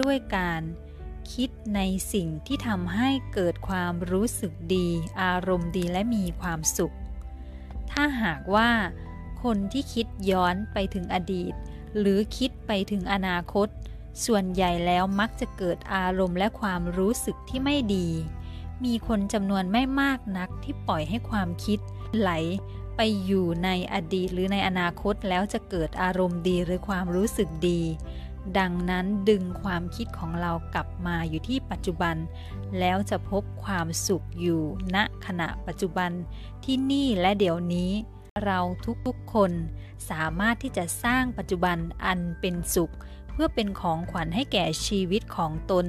ด้วยการคิดในสิ่งที่ทำให้เกิดความรู้สึกดี อารมณ์ดีและมีความสุข ถ้าหากว่าคนที่คิดย้อนไปถึงอดีต หรือคิดไปถึงอนาคต ส่วนใหญ่แล้วมักจะเกิดอารมณ์และความรู้สึกที่ไม่ดี มีคนจำนวนไม่มากนักที่ปล่อยให้ความคิดไหลไปอยู่ในอดีตหรือในอนาคตแล้วจะเกิดอารมณ์ดีหรือความรู้สึกดี ดังนั้นดึงความคิดของเรากลับมาอยู่ที่ปัจจุบัน แล้วจะพบความสุขอยู่ณขณะปัจจุบันที่นี่และเดี๋ยวนี้ เราทุกๆคนสามารถที่จะสร้างปัจจุบันอันเป็นสุข เพื่อเป็นของขวัญให้แก่ชีวิตของตน